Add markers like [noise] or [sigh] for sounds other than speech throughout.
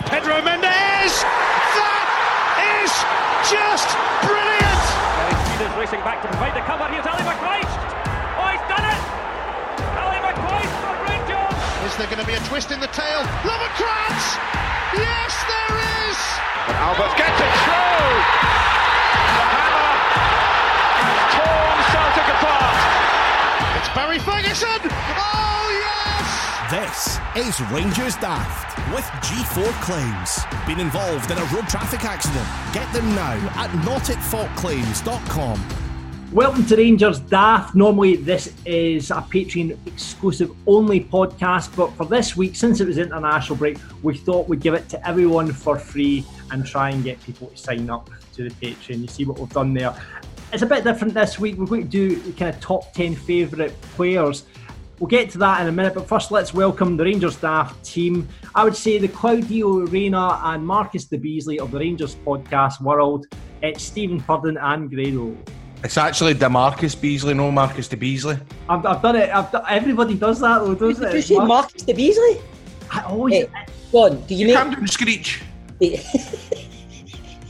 Audio Pedro Mendes! That is just brilliant! Peters racing back to provide the cover. Here's Ally McCoist. Oh, he's done it! Ally McCoist for Rangers. Is there going to be a twist in the tail? Lovenkrands! Yes, there is! But Albertz gets it through! The hammer has torn Celtic apart. It's Barry Ferguson! Oh, yes! This is Rangers Daft with G4 Claims. Been involved in a road traffic accident? Get them now at notitfaultclaims.com. Welcome to Rangers Daft. Normally, this is a Patreon exclusive only podcast, but for this week, since it was international break, we thought we'd give it to everyone for free and try and get people to sign up to the Patreon. You see what we've done there. It's a bit different this week. We're going to do kind of top 10 favourite players. We'll get to that in a minute, but first let's welcome the Rangers Daft team. I would say the Claudio Reyna and Marcus de Beasley of the Rangers podcast world. It's Stephen Purden and Grado. It's actually Demarcus Beasley, no Marcus de Beasley. I've, I've done it. I've done, everybody does that though, doesn't Did it? you say Marcus de Beasley? I always. Hey, go on. Do you make? Camden Screech. [laughs]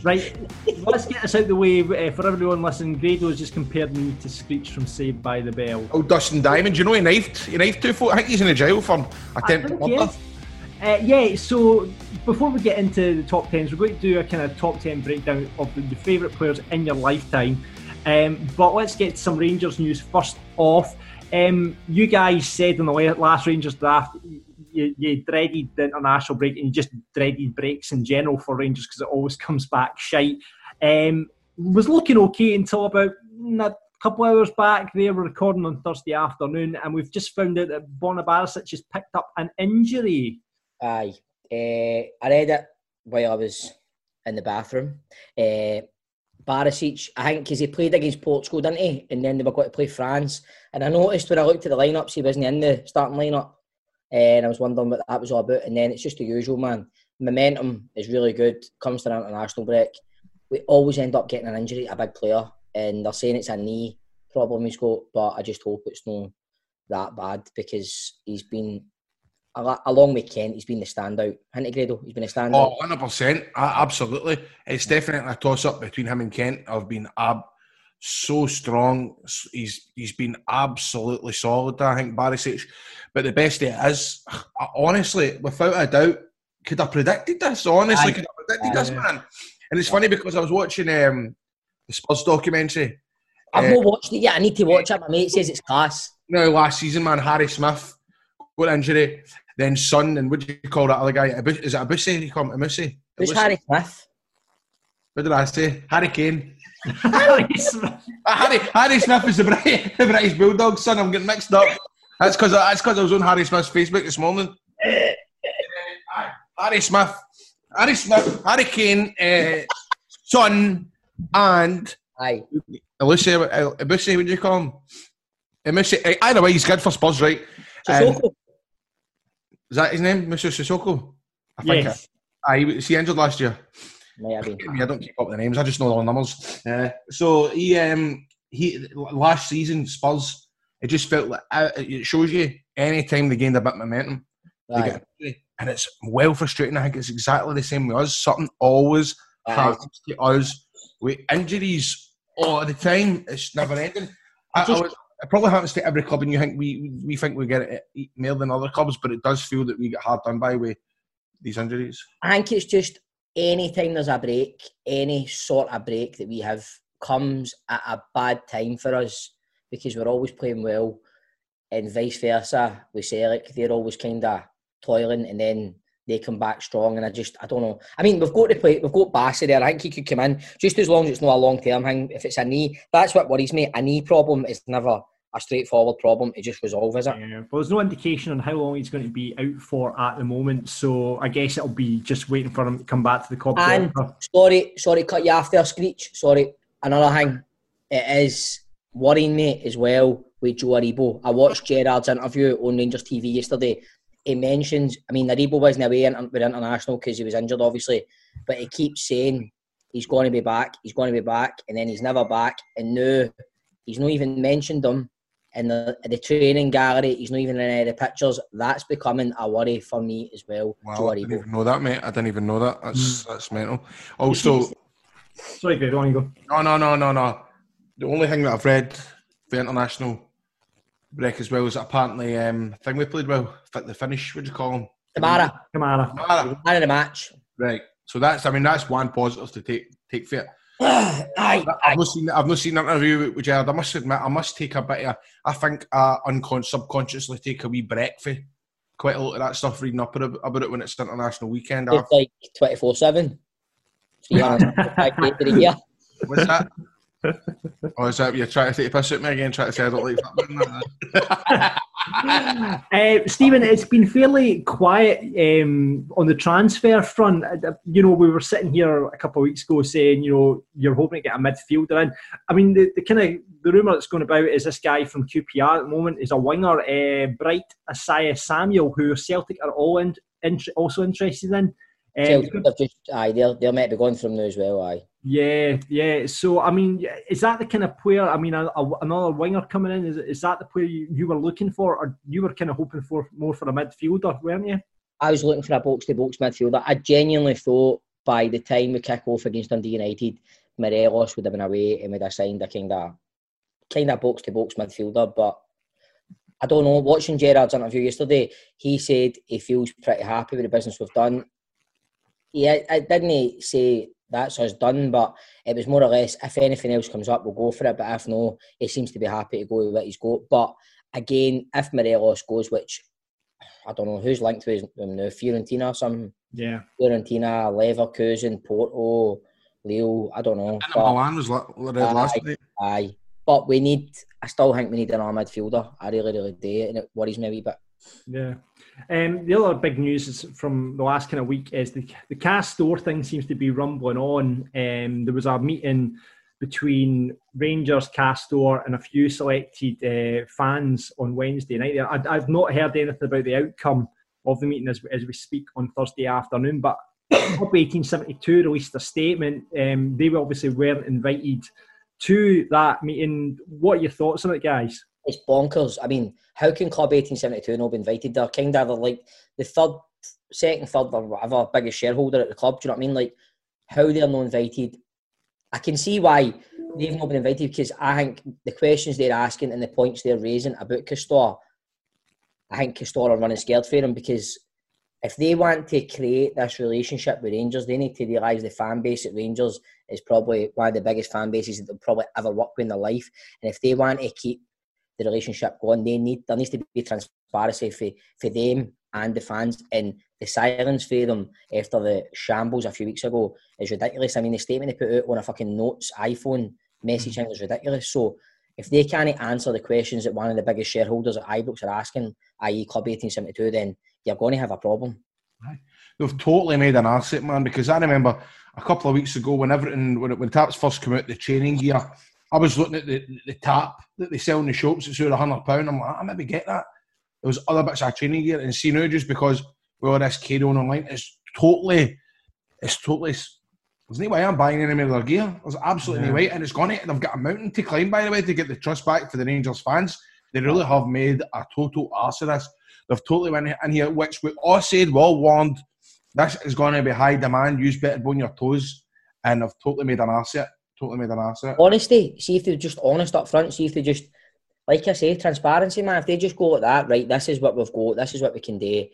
Right, let's get this out the way uh, for everyone listening. Grado has just compared me to Screech from Saved by the Bell. Oh, Dustin Diamond. You know he knifed, he knifed two folk. I think he's in the jail for attempted murder. Uh, yeah, so before we get into the top tens, we're going to do a kind of top ten breakdown of the, the favourite players in your lifetime. Um, but let's get some Rangers news first off. Um, you guys said in the la- last Rangers Daft you, you dreaded the international break and you just dreaded breaks in general for Rangers because it always [laughs] comes back shite. Um, was looking okay until about a couple hours back. They were recording on Thursday afternoon, and we've just found out that Borna Barisic has picked up an injury. Aye. Uh, I read it while I was in the bathroom. Uh, Barisic, I think, because he played against Portugal, didn't he? And then they were going to play France. And I noticed when I looked at the lineups, he wasn't in the starting lineup. And I was wondering what that was all about. And then it's just the usual, man. Momentum is really good. Comes to an international break. We always end up getting an injury, a big player. And they're saying it's a knee problem he's got, but I just hope it's not that bad because he's been al- along with Kent, he's been the standout. Grado? He's been a standout. Oh, 100%. Absolutely. It's definitely a toss up between him and Kent. I've been ab- so strong. He's He's been absolutely solid, I think, Barisic. But the best it is, I- [sighs] honestly, without a doubt, could I predicted this? Honestly, Aye. could I predicted Aye. this, man? And it's funny because I was watching um, the Spurs documentary. I've uh, not watched it yet. I need to watch it. My mate says it's class. Now, last season, man, Harry Smith got injury. Then Son, and what do you call that other guy? Is it Abusi? You call him Abusi? Who's? Harry Smith? What did I say? Harry Kane. Harry [laughs] Smith. Harry, Harry Smith is the British, [laughs] the British Bulldog son. I'm getting mixed up. That's because that's because I was on Harry Smith's Facebook this morning. Uh, Harry Smith, Harry Smith, Harry Kane, uh, son, and Aye. Lucy, uh, Ibusi, what do you call him? Ibusi. Uh, either way, he's good for Spurs, right? Um, is that his name, Mr. Sissoko? I think. Yes. Uh, he, was he injured last year? May have been. I don't keep up with the names. I just know the numbers. Uh, so he, um, he last season Spurs. It just felt like uh, it shows you any time they gained a bit of momentum, they get and it's well frustrating. I think it's exactly the same with us. Something always Aye. happens to us with injuries all the time. It's never ending. I, I was, it probably happens to every club, and you think we we think we get it more than other clubs, but it does feel that we get hard done by with these injuries. I think it's just any time there's a break, any sort of break that we have comes at a bad time for us because we're always playing well, and vice versa with Celtic. They're always kind of toiling, and then they come back strong. And I just, I don't know. I mean, we've got to play. We've got Bassey there. I think he could come in just as long as it's not a long term thing. If it's a knee, that's what worries me. A knee problem is never a straightforward problem to just resolve, is it? Yeah, well, there's no indication on how long he's going to be out for at the moment, so I guess it'll be just waiting for him to come back to the club. And sorry, sorry, cut you off there, Screech. Sorry, another thing, it is worrying me as well with Joe Aribo. I watched Gerrard's interview on Rangers TV yesterday. He mentions, I mean, Aribo wasn't away with international because he was injured, obviously, but he keeps saying he's going to be back, he's going to be back, and then he's never back, and now he's not even mentioned him in the, the training gallery. He's not even in any of the pictures. That's becoming a worry for me as well. Wow, I didn't even know that, mate. I didn't even know that. That's mm. that's mental. Also, sorry, Greg, on you go. No, no, no, no, no. The only thing that I've read the international break as well is apparently um thing we played well. The finish, what do you call him? Kamara. Kamara. Kamara. Man of the match. Right. So that's I mean that's one positive to take take for it. [sighs] I've not seen I've not seen an interview with Gerrard. I must admit I must take a bit of I think I uncon- subconsciously take a wee break for quite a lot of that stuff reading up about it when it's international weekend. It's like twenty four seven. [laughs] What's that? Oh, is that you're trying to take a piss at me again? Trying to say I don't like that. [laughs] uh, Stephen, it's been fairly quiet um, on the transfer front. Uh, you know, we were sitting here a couple of weeks ago saying, you know, you're hoping to get a midfielder in. I mean, the, the kind of the rumor that's going about is this guy from QPR at the moment is a winger, uh, Bright Osayi Samuel, who Celtic are all in, in, also interested in. Um, have just, aye, they're, they might be going from there as well, aye. Yeah, yeah. So, I mean, is that the kind of player? I mean, a, a, another winger coming in. Is, is that the player you, you were looking for, or you were kind of hoping for more for a midfielder, weren't you? I was looking for a box to box midfielder. I genuinely thought by the time we kick off against Dundee United, Morelos would have been away and we'd have signed a kind of kind of box to box midfielder. But I don't know. Watching Gerrard's interview yesterday, he said he feels pretty happy with the business we've done. Yeah, I didn't say that's us done. But it was more or less if anything else comes up, we'll go for it. But if no, he seems to be happy to go with what he's got. But again, if Morelos goes, which I don't know who's linked with him now, Fiorentina or something. Yeah. Fiorentina, Leverkusen, Porto, Leo, I don't know. And but, Milan was last aye, aye. But we need, I still think we need an arm midfielder. I really, really do. And it worries me a wee bit. Yeah. Um, the other big news is from the last kind of week is the the Castore thing seems to be rumbling on. Um, there was a meeting between Rangers, Castore, and a few selected uh, fans on Wednesday night. I, have not heard anything about the outcome of the meeting as, as we speak on Thursday afternoon, but Club 1872 released a statement. Um, they obviously weren't invited to that meeting. What are your thoughts on it, guys? It's bonkers. I mean, how can Club 1872 not be invited? They're kind of like the third, second, third, or whatever biggest shareholder at the club. Do you know what I mean? Like, how they're not invited. I can see why they've not been invited because I think the questions they're asking and the points they're raising about Castore, I think Castore are running scared for them because if they want to create this relationship with Rangers, they need to realise the fan base at Rangers is probably one of the biggest fan bases that they'll probably ever work with in their life. And if they want to keep the relationship going. They need there needs to be transparency for, for them and the fans and the silence for them after the shambles a few weeks ago is ridiculous. I mean the statement they put out on a fucking notes iPhone messaging mm. is ridiculous. So if they can't answer the questions that one of the biggest shareholders at Ibrox are asking, i.e. Club 1872, then you're going to have a problem. They've totally made an asset, man, because I remember a couple of weeks ago when everything, when, when Taps first came out, the training gear, I was looking at the, the tap that they sell in the shops. It's over a hundred pound. I'm like, ah, I maybe get that. There was other bits of training gear, and see now just because we're all this carry on online, it's totally, it's totally. There's no way I'm buying any of their gear. There's absolutely yeah. no way, and it's gone. And They've got a mountain to climb, by the way, to get the trust back for the Rangers fans. They really have made a total arse of this. They've totally went in here, which we all said, well warned, this is going to be high demand. Use better bone your toes, and they've totally made an arse of it totally made an ass of. Honesty. See if they're just honest up front. See if they just, like I say, transparency, man. If they just go like that, right, this is what we've got, this is what we can do.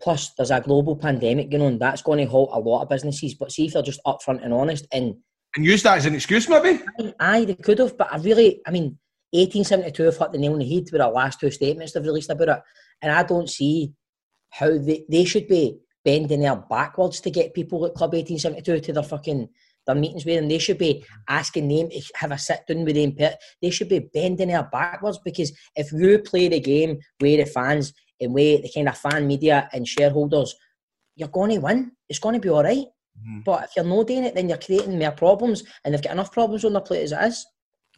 Plus, there's a global pandemic going on. That's going to halt a lot of businesses. But see if they're just upfront and honest and and use that as an excuse, maybe. Aye, aye they could have. But I really, I mean, 1872 have hit the nail on the head with the last two statements they've released about it, and I don't see how they they should be bending their backwards to get people at Club 1872 to their fucking their meetings with them. They should be asking them to have a sit down with them. They should be bending their backwards because if you play the game with the fans and with the kind of fan media and shareholders, you're going to win. It's going to be all right. Mm. But if you're not doing it, then you're creating more problems, and they've got enough problems on their plate as it is.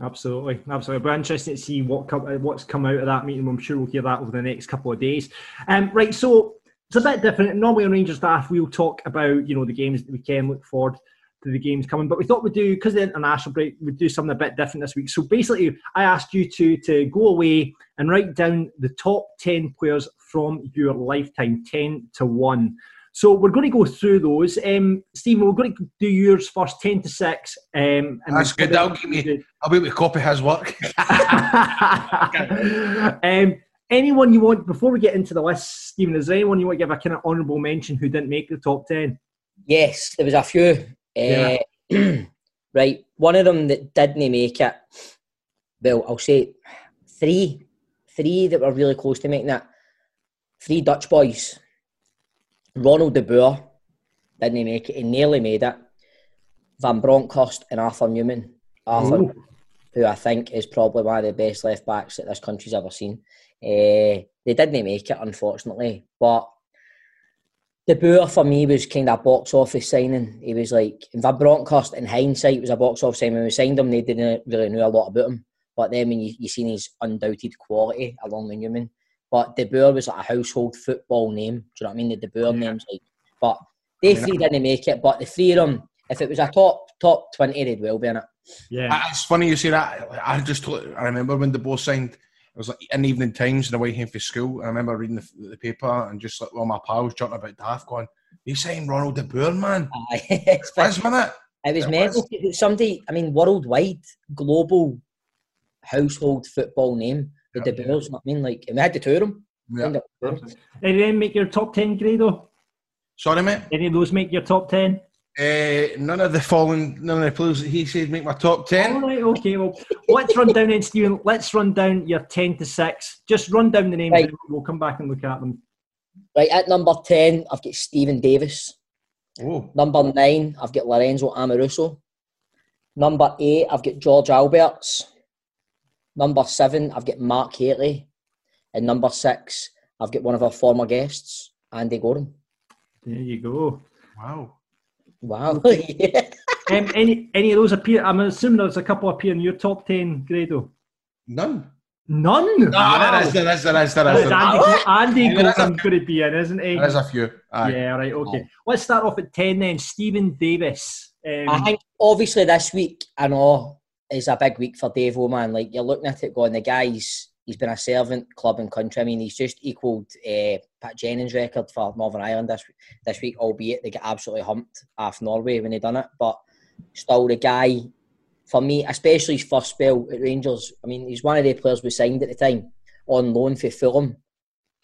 Absolutely, absolutely. But interesting to see what come, what's come out of that meeting. I'm sure we'll hear that over the next couple of days. Um, right, so it's a bit different. Normally on Rangers Daft, we'll talk about you know the games that we can look forward to the games coming, but we thought we'd do because the international break, we'd do something a bit different this week. So basically, I asked you to to go away and write down the top ten players from your lifetime, ten to one. So we're going to go through those. Um, Stephen, we're going to do yours first, 10 to 6. Um, That's good. That'll give me, I'll be able to copy his work. [laughs] [laughs] um, anyone you want, before we get into the list, Stephen, is there anyone you want to give a kind of honourable mention who didn't make the top 10? Yes, there was a few. Yeah. Uh, [clears throat] right, one of them that didn't make it, well, I'll say three, three that were really close to making that. Three Dutch boys. Ronald de Boer didn't make it. He nearly made it. Van Bronckhorst and Arthur Numan. Arthur, Ooh. who I think is probably one of the best left backs that this country's ever seen. Uh, they didn't make it, unfortunately. But De Boer for me was kind of a box office signing. He was like, in Van Bronckhorst in hindsight was a box office signing. When we signed him, they didn't really know a lot about him. But then when you, you seen his undoubted quality along with Numan, but De Boer was like a household football name. Do you know what I mean? The De Boer yeah. names, like, but they three didn't make it. But the three of them, if it was a top top twenty, they'd well be in it. Yeah, it's funny you say that. I just I remember when De Boer signed. It was like in evening times on the way home from school. I remember reading the, the paper and just like all my pals jumping about daft going, "You saying Ronald De Boer, man?" [laughs] it's wasn't it? It was mental. Somebody, I mean, worldwide, global household football name the yeah, De Boers. Yeah. I mean, like, and we had to tour them. Yeah. Any of make your top 10 Grado? Sorry, mate? Any of those make your top 10? Uh, none of the following, none of the players that he said make my top 10. All right, okay. Well, let's run down then, Stephen. Let's run down your 10 to 6. Just run down the names right. we'll come back and look at them. Right, at number 10, I've got Steven Davis. Oh. Number 9, I've got Lorenzo Amoruso. Number 8, I've got Jörg Albertz. Number seven, I've got Mark Hateley. And number six, I've got one of our former guests, Andy Goram. There you go. Wow. Wow. [laughs] yeah. um, any any of those appear? I'm assuming there's a couple appear in your top ten, Grado. None. None. No, wow. there is, there is, there is, there is. Andy, Andy Goram's going to be in, isn't he? There's a few. Aye. Yeah, right. Okay. Let's start off at ten then. Steven Davis. Um, I think obviously this week, I know is a big week for Dave Oman. Like you're looking at it, going the guy's he's been a servant club and country. I mean, he's just equalled uh, Pat Jennings' record for Northern Ireland this this week, albeit they get absolutely humped off Norway when they done it. But still, the guy for me, especially his first spell at Rangers. I mean, he's one of the players we signed at the time on loan for Fulham,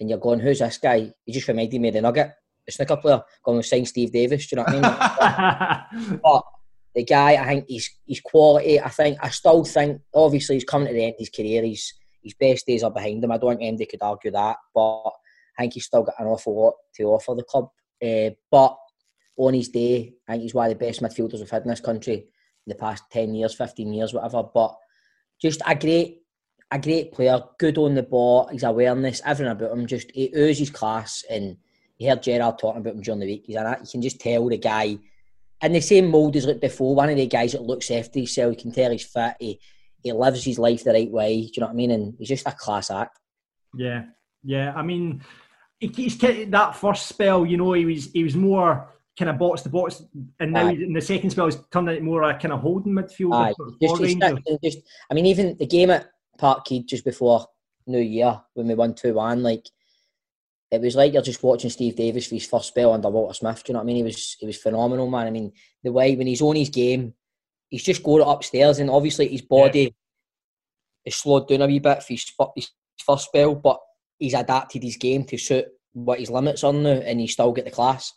and you're going, "Who's this guy?" He just reminded me of the Nugget, the snooker player, going to sign Steve Davis. Do you know what I mean? [laughs] but the guy, I think he's he's quality. I think I still think obviously he's coming to the end of his career. He's his best days are behind him. I don't think anybody could argue that, but I think he's still got an awful lot to offer the club. Uh, but on his day, I think he's one of the best midfielders we've had in this country in the past ten years, fifteen years, whatever. But just a great, a great player, good on the ball, his awareness, everything about him. Just he oozes class, and you heard Gerrard talking about him during the week. He's an, you can just tell the guy in the same mould as like before. One of the guys that looks after himself, you can tell he's fit. He he lives his life the right way. Do you know what I mean? And he's just a class act. Yeah, yeah. I mean, he's that first spell. You know, he was he was more kind of box to box, and now in the second spell, he's turned into more a kind of holding midfield. Aye. Just, just, I mean, even the game at Parkhead just before New Year when we won two one, like it was like you're just watching Steve Davis for his first spell under Walter Smith. Do you know what I mean? He was he was phenomenal, man. I mean, the way when he's on his game, he's just going upstairs, and obviously his body yeah. is slowed down a wee bit for his, his first spell, but he's adapted his game to suit what his limits are now, and he still get the class.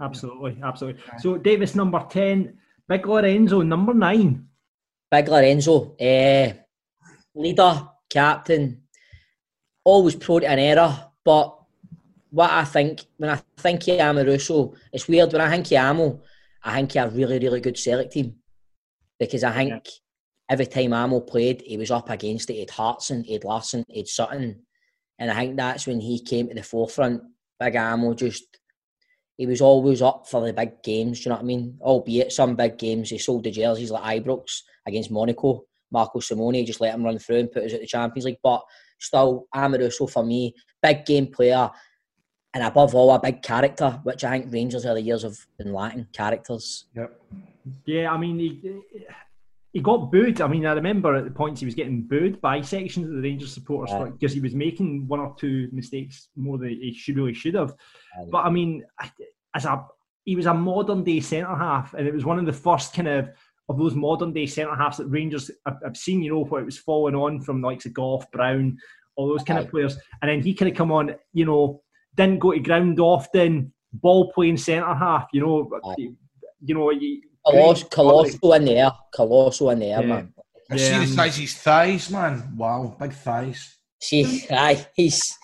Absolutely, absolutely. So Davis number ten, Big Lorenzo number nine. Big Lorenzo, uh, leader, captain, always prone to an error, but what I think when I think of Amoruso, it's weird when I think of Amo, I think had a really, really good Celtic team because I think yeah. every time Amo played, he was up against it. He had Hartson, he had Larsson, he had Sutton. And I think that's when he came to the forefront. Big Amo just, he was always up for the big games, do you know what I mean? Albeit some big games, he sold the jerseys like Ibrox against Monaco. Marco Simone just let him run through and put us at the Champions League. But still, Amoruso for me, big game player, and above all, a big character, which I think Rangers are the years have been lacking characters. Yep. Yeah, I mean, he, he got booed. I mean, I remember at the points he was getting booed by sections of the Rangers supporters yeah. because he was making one or two mistakes more than he should really should have. Yeah. But I mean, as a he was a modern day centre half, and it was one of the first kind of of those modern day centre halves that Rangers have, have seen. You know, what it was falling on from like the Gough, Brown, all those kind of players, and then he kind of come on. You know, didn't go to ground often, ball playing centre half. You know, you, you know. You, Coloss, colossal in there, colossal in there, yeah. man. I yeah, see the size of his thighs, man. Wow, big thighs. See, aye, he's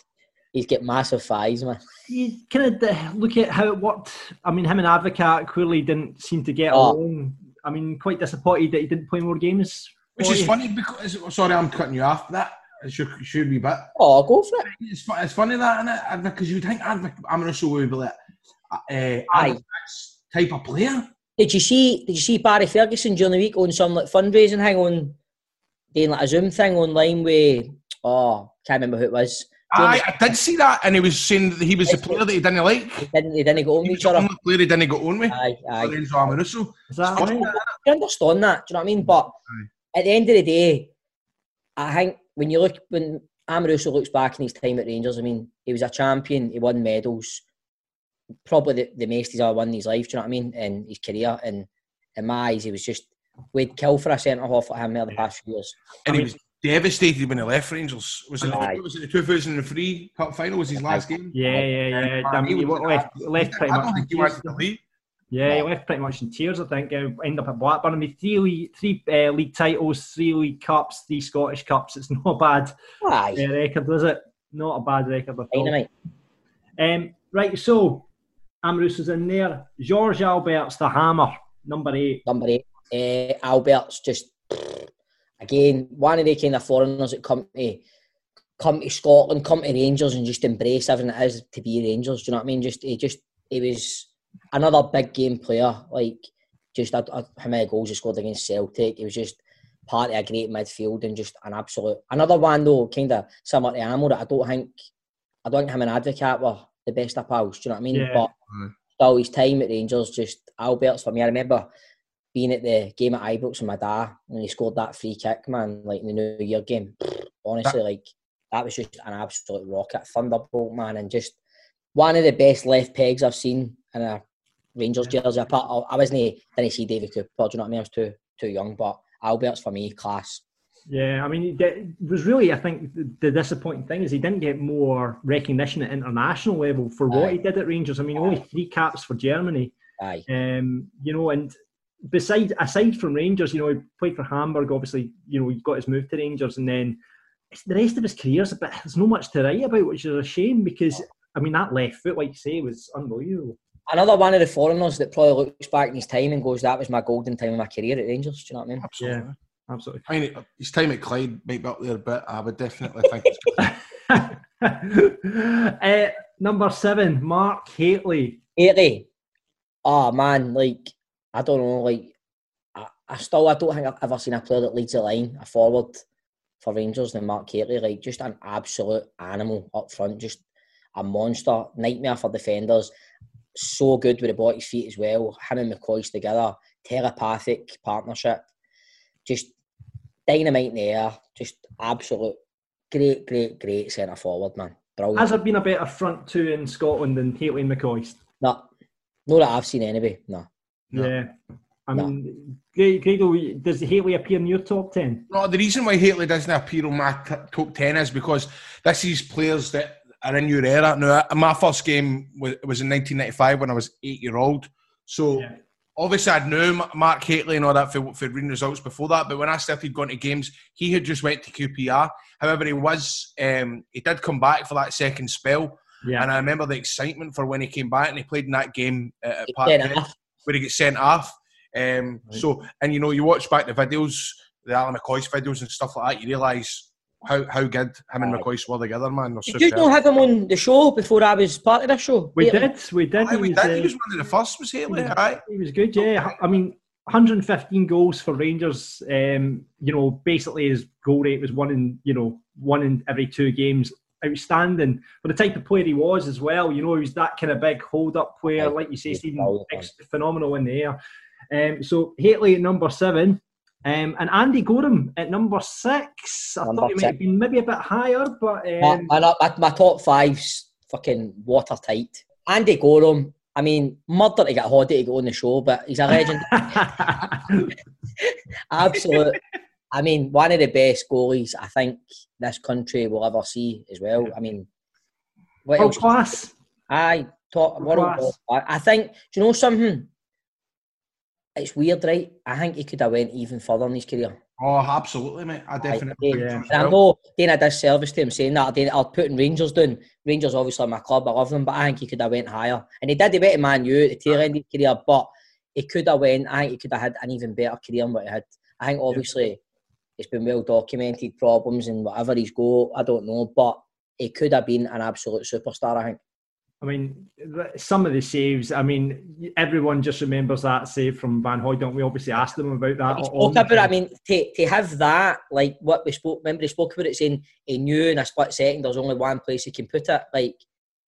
he's got massive thighs, man. You kind of look at how it worked. I mean, him and Advocaat clearly didn't seem to get oh. along. I mean, quite disappointed that he didn't play more games. Which is you. funny because sorry, I'm cutting you off. That should should be but oh, go for it. It's, it's funny that isn't it? Because you would think Advocaat, I'm going to show you like uh, type of player. Did you see? Did you see Barry Ferguson during the week on some like fundraising thing on doing like a Zoom thing online with oh can't remember who it was. I, I did see that, and he was saying that he was the player that he didn't like. He didn't, he didn't go on with each other. The player he didn't go on with. Aye, aye. Lorenzo Amoruso. Is that right? I understand that. Do you know what I mean? But aye. at the end of the day, I think when you look when Amoruso looks back in his time at Rangers, I mean, he was a champion. He won medals probably the, the most he's ever won in his life, do you know what I mean? In his career. And in my eyes, he was just, we'd kill for a centre half at him there the past few years. And I mean, he was devastated when he left Rangers. Was it, was it the 2003 Cup final? Was his last game? Yeah, yeah, yeah. I mean, he, left, left pretty much. I don't think he wanted to leave. Yeah, he left pretty much in tears. I think. Uh, end up at Blackburn. I mean, three league, three uh, league titles, three league cups, three Scottish cups. It's [laughs] not a bad uh, record, is it? Not a bad record at all. Um, right, so Ambrose is in there. Jörg Albertz the hammer, number eight. Number eight. Uh, Albertz just again one of the kind of foreigners that come to come to Scotland, come to Rangers, and just embrace everything it is to be Rangers. Do you know what I mean? Just he just he was another big game player. Like just how many goals he scored against Celtic. He was just part of a great midfield and just an absolute another one though, kind of similar to Amo that I don't think I don't think him and Advocaat were the best of pals. Do you know what I mean? Yeah. But still, his time at Rangers, just Albertz for me. I remember being at the game at Ibrox with my dad and he scored that free kick, man, like in the New Year game. [sighs] Honestly, that, like that was just an absolute rocket, thunderbolt, man, and just one of the best left pegs I've seen in a Rangers jersey. Apart, I wasn't didn't see David Cooper. Do you know what I mean? I was too too young, but Albertz for me class. Yeah, I mean, it was really, I think, the disappointing thing is he didn't get more recognition at international level for what Aye. he did at Rangers. I mean, Aye. only three caps for Germany. Aye. Um, you know, and besides, aside from Rangers, you know, he played for Hamburg. Obviously, you know, he got his move to Rangers, and then the rest of his career is a bit. There's no much to write about, which is a shame because I mean, that left foot, like you say, was unbelievable. Another one of the foreigners that probably looks back in his time and goes, "That was my golden time of my career at Rangers." Do you know what I mean? Absolutely. Yeah. Absolutely. I mean, his time at Clyde might be up there, but I would definitely think it's [laughs] uh, number seven, Mark Hateley. Hateley. Oh man, like I don't know, like I, I, still I don't think I've ever seen a player that leads the line, a forward for Rangers than Mark Hateley. Like just an absolute animal up front, just a monster, nightmare for defenders. So good with the ball his feet as well. Him and McCoist together, telepathic partnership just dynamite in the air, just absolute great, great, great centre forward, man. Brilliant. Has there been a better front two in Scotland than Hateley and McCoist? No, no that I've seen anyway. No. no. Yeah. I mean, no. Grado, does Hateley appear in your top 10? No, the reason why Hateley doesn't appear on my t- top 10 is because this is players that are in your era. Now, my first game was, was in 1995 when I was eight year old. So yeah obviously I'd known Mark Hateley and all that for, for reading results before that, but when I started going to games, he had just went to QPR. However, he was um, he did come back for that second spell. Yeah. And I remember the excitement for when he came back and he played in that game at Park where he gets sent off. Um, right. So, and you know, you watch back the videos, the Alan McCoist videos and stuff like that, you realise how how good him and McCoist were together, man. Did you not have him on the show before I was part of the show? We did, we did. Aye, he, was, did. he was one of the first, was Hateley? Aye. He was good, yeah. I mean, 115 goals for Rangers. Um, you know, basically his goal rate was one in, you know, one in every two games. Outstanding for the type of player he was as well. You know, he was that kind of big hold-up player, like you say, Stephen, phenomenal in the air. Um, so Hateley at number seven. Um, and Andy Goram at number six. I number thought he might have been maybe a bit higher, but um... my, my, my, top five's fucking watertight. Andy Goram. I mean, murder to get Hoddy to go on the show, but he's a legend. [laughs] [laughs] Absolute. I mean, one of the best goalies I think this country will ever see as well. I mean, what else? class. I top world. I think. Do you know something? It's weird, right? I think he could have went even further in his career. Oh, absolutely, mate. I definitely. I, yeah. I know doing a disservice to him saying that. I'll putting Rangers down. Rangers obviously my club. I love them, but I think he could have went higher. And he did. He went to Man U at the tail end of his career, but he could have went. I think he could have had an even better career than what he had. I think obviously yeah. it's been well documented problems and whatever he's go. I don't know, but he could have been an absolute superstar. I think. I mean, some of the saves. I mean, everyone just remembers that save from Van Hooijdonk. We obviously asked them about that. He spoke about. It, I mean, to, to have that, like what we spoke. Remember, he spoke about it saying he knew in a split second there's only one place he can put it. Like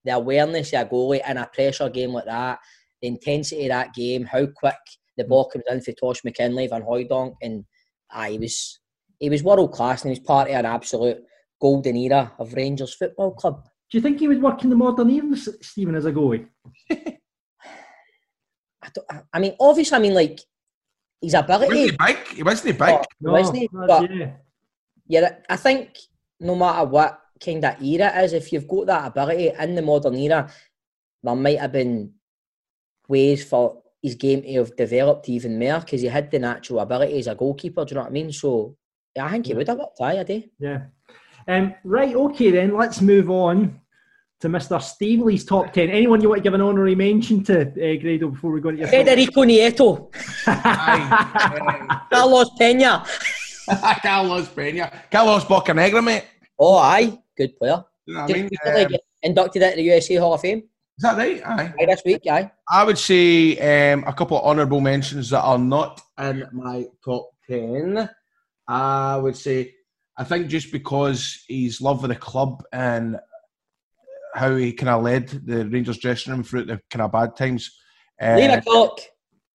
the awareness of a goalie in a pressure game like that, the intensity of that game, how quick the ball comes in for Tosh McKinlay, Van Hooijdonk, and ah, he was he was world class and he was part of an absolute golden era of Rangers Football Club. Do you think he would work in the modern era, Stephen, as a goalie? [sighs] I, I mean, obviously, I mean, like, his ability. Wasn't he big? He wasn't big. Oh, no, wasn't he? But, yeah. yeah, I think no matter what kind of era it is, if you've got that ability in the modern era, there might have been ways for his game to have developed even more because he had the natural ability as a goalkeeper. Do you know what I mean? So yeah, I think he would have worked. Aye, I do. Yeah. Um, right, okay then, let's move on to Mr. Staveley's top 10. Anyone you want to give an honorary mention to, uh, Grado, before we go into your Federico Nieto. [laughs] Carlos Pena. [laughs] Carlos Pena. Carlos Bocanegra, mate. Oh, aye. Good player. You know what I mean? Um, inducted into the USA Hall of Fame. Is that right? Aye. aye this week, aye. I would say um, a couple of honourable mentions that are not in my top 10. I would say I think just because he's love with the club and how he kind of led the Rangers dressing room through the kind of bad times. Uh, Lee.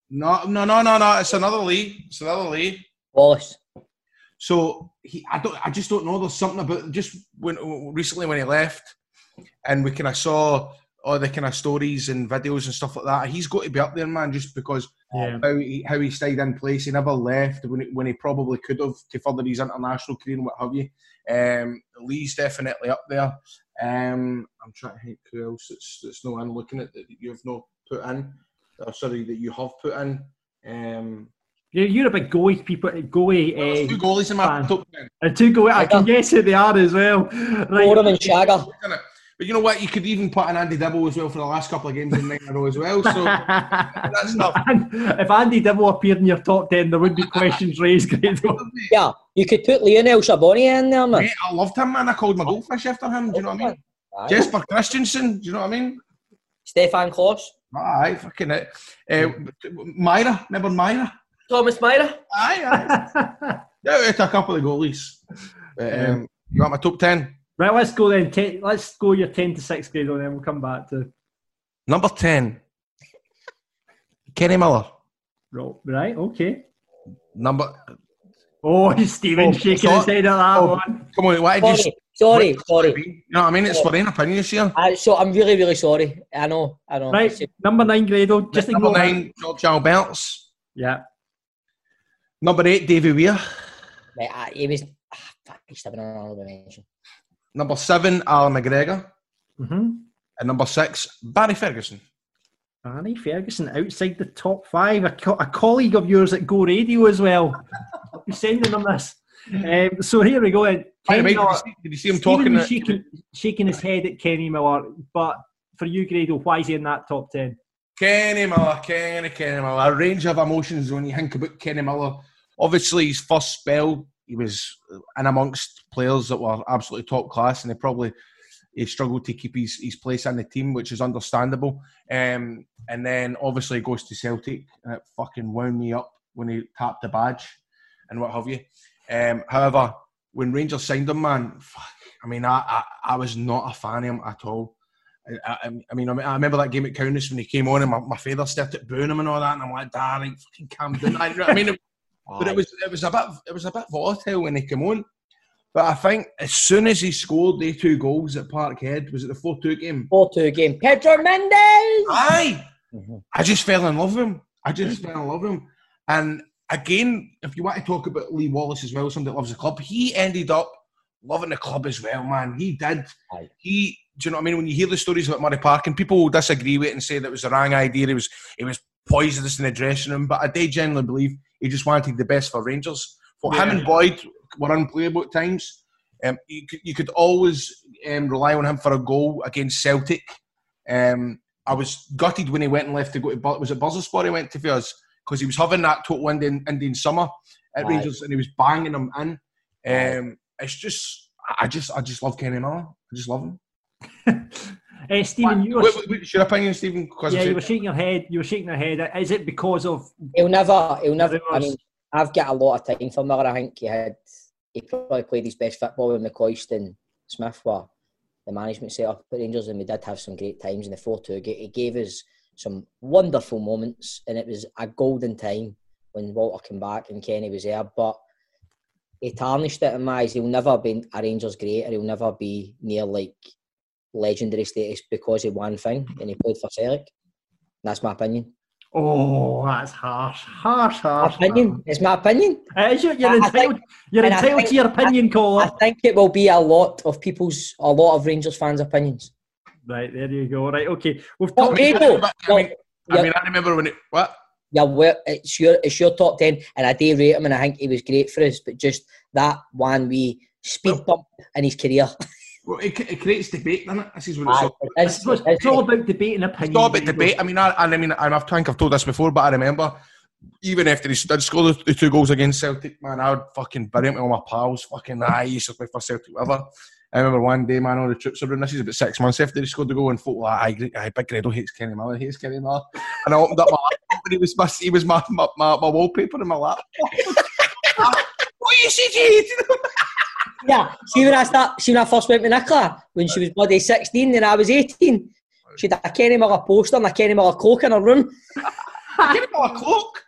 No, no, no, no, no. It's another Lee. It's another Lee. Wallace. So he, I don't, I just don't know. There's something about just when recently when he left, and we kind of saw all the kind of stories and videos and stuff like that. He's got to be up there, man, just because yeah. how he how he stayed in place. He never left when he, when he probably could have to further his international career and what have you. Um, Lee's definitely up there. Um, I'm trying to think who else that's, that's no one looking at that you've not put in. Oh, sorry, that you have put in. Um, you're, you're a big goalie people. Goalie. Well, uh, two goalies in my fan. top ten. And two goalies. I can guess who they are as well. Right. Fordham and Shagger. But you know what? You could even put an Andy Dibble as well for the last couple of games in nine in a row as well. So [laughs] that's not. If Andy Dibble appeared in your top ten, there would be questions raised. [laughs] yeah, you could put Lionel Charbonnier in there, man. Mate, I loved him, man. I called my goldfish after him. Do you know what I mean? Aye. Jesper Christensen. Do you know what I mean? Stefan Klos. Aye, fucking it. Uh, Myhre, remember Myhre? Thomas Myhre. Aye, aye. [laughs] yeah, it's a couple of goalies. But, um, you got my top ten? Right, let's go then. Ten, let's go your 10 to 6 grade and then we'll come back to. Number 10, Kenny Miller. Right, okay. Number. Oh, [laughs] Stephen oh, shaking his head at that oh, one. Come on, why sorry, you. Sorry, sorry. You know what I mean? It's for an opinion here. I, so I'm really, really sorry. I know, I know. Right, number nine, Grado. Just number nine, Jörg Albertz. Yeah. Number eight, Davy Weir. Right, uh, he was. Ah, he's having another mention. Number seven, Allan McGregor. Mm-hmm. And number six, Barry Ferguson. Barry Ferguson outside the top five. A, co- a colleague of yours at Go Radio as well. I'll be sending them this. Um, so here we go. Way, did, you see, did, you see, him talking? Shaking, shaking, his head at Kenny Miller. But for you, Grado, why is he in that top ten? Kenny Miller, Kenny, Kenny Miller. A range of emotions when you think about Kenny Miller. Obviously, his first spell, he was in amongst players that were absolutely top class, and he probably he struggled to keep his, his place in the team, which is understandable. Um, and then obviously he goes to Celtic, and it fucking wound me up when he tapped the badge and what have you. Um, however, when Rangers signed him, man, fuck, I mean, I, I, I was not a fan of him at all. I, I, I, mean, I remember that game at Kaunas when he came on and my, my father started booing him and all that, and I'm like, darling, fucking calm down. I, you know I mean, [laughs] but it was it was a bit it was a bit volatile when he came on. But I think as soon as he scored the two goals at Parkhead, was it the 4 2 game? 4 2 game. Pedro Mendes! Aye! Mm-hmm. I just fell in love with him. I just fell in love with him. And again, if you want to talk about Lee Wallace as well, somebody that loves the club, he ended up loving the club as well, man. He did. Aye. He, do you know what I mean? When you hear the stories about Murray Park, and people will disagree with it and say that it was the wrong idea, it was, it was poisonous in the dressing room, but I do genuinely believe he just wanted the best for Rangers. For yeah. him and Boyd were unplayable at times. Um, you, could, you could always um, rely on him for a goal against Celtic. Um, I was gutted when he went and left to go to was it Bursaspor he went to for us because he was having that total Indian, Indian summer at right. Rangers and he was banging them in. Um, it's just I just I just love Kenny Miller. I just love him. [laughs] Uh, Stephen, you were, wait, wait, wait, your opinion, Stephen? Yeah, you were shaking your head. You were shaking your head. Is it because of? He'll never. He'll never. I mean, I've got a lot of time for Miller. I think he had. He probably played his best football with McCoist and Smith were the management set up at Rangers, and we did have some great times in the four-two. He gave us some wonderful moments, and it was a golden time when Walter came back and Kenny was there. But he tarnished it in my eyes. He'll never be a Rangers great, or he'll never be near like legendary status because of one thing, and he played for Celtic. That's my opinion. Oh, that's harsh, harsh, harsh. Opinion. Harsh. It's my opinion. It is your, you're entitled. Think, you're entitled think, to your opinion, Cole. I think it will be a lot of people's, a lot of Rangers fans' opinions. Right there, you go. Right, okay. We've talked. Okay, I, mean, I, mean, I mean, I remember when it what. Yeah, well, it's your it's your top ten, and I do rate him, and I think he was great for us. But just that one wee speed well, bump in his career. [laughs] Well, it, it creates debate, doesn't it? This is what it's, all, it's, it's, it's all about debate and opinion. It's all about debate. I mean, I, I mean, I think I've told this before, but I remember even after he did score the, two goals against Celtic, man, I would fucking bury him with all my pals. Fucking, I used to play for Celtic, whatever. I remember one day, man, all the troops were in. This is about six months after he scored the goal, and thought, like, I, I, Big Grado hates Kenny Miller, hates Kenny Miller. And I opened up my laptop, and he was my, he was my, my, my, my wallpaper in my laptop. [laughs] what you said you hated? Yeah, see when I start, see when I first went with Nicola when she was bloody sixteen and I was eighteen. She had a Kenny Miller poster and a Kenny Miller cloak in her room. [laughs] Kenny Miller cloak.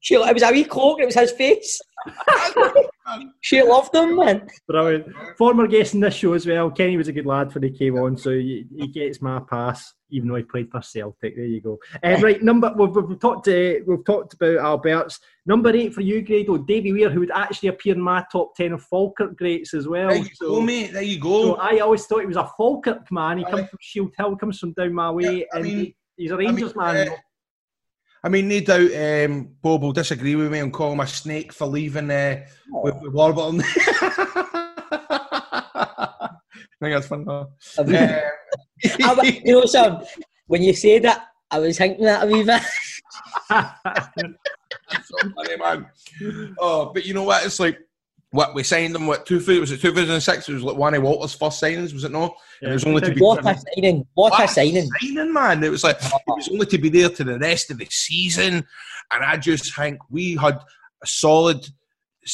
She, it was a wee cloak. It was his face. [laughs] she loved him, man. Brilliant. Former guest in this show as well. Kenny was a good lad when he came on, so he, he gets my pass, even though he played for Celtic. There you go. Um, right, number we've, we've talked uh, we've talked about Albertz number eight for you, Grado, Davy Weir, who would actually appear in my top ten of Falkirk greats as well. There you so, go, mate. There you go. So I always thought he was a Falkirk man. He comes from Shield Hill, comes from down my way, yeah, and mean, he, he's a Rangers I mean, man. Uh, I mean, no doubt um, Bob will disagree with me and call him a snake for leaving uh, with, with Warburton. [laughs] I think that's fun though. Uh, you know, Sam, when you say that, I was thinking that a wee bit. that's so funny, man. Oh, but you know what? It's like what we signed him. What two? Was it 2006? It was like one of Walter's first signings, was it no? Yeah, it was only to be what a signing! What, what a signing! Signing, man! It was like it was only to be there to the rest of the season, and I just think we had a solid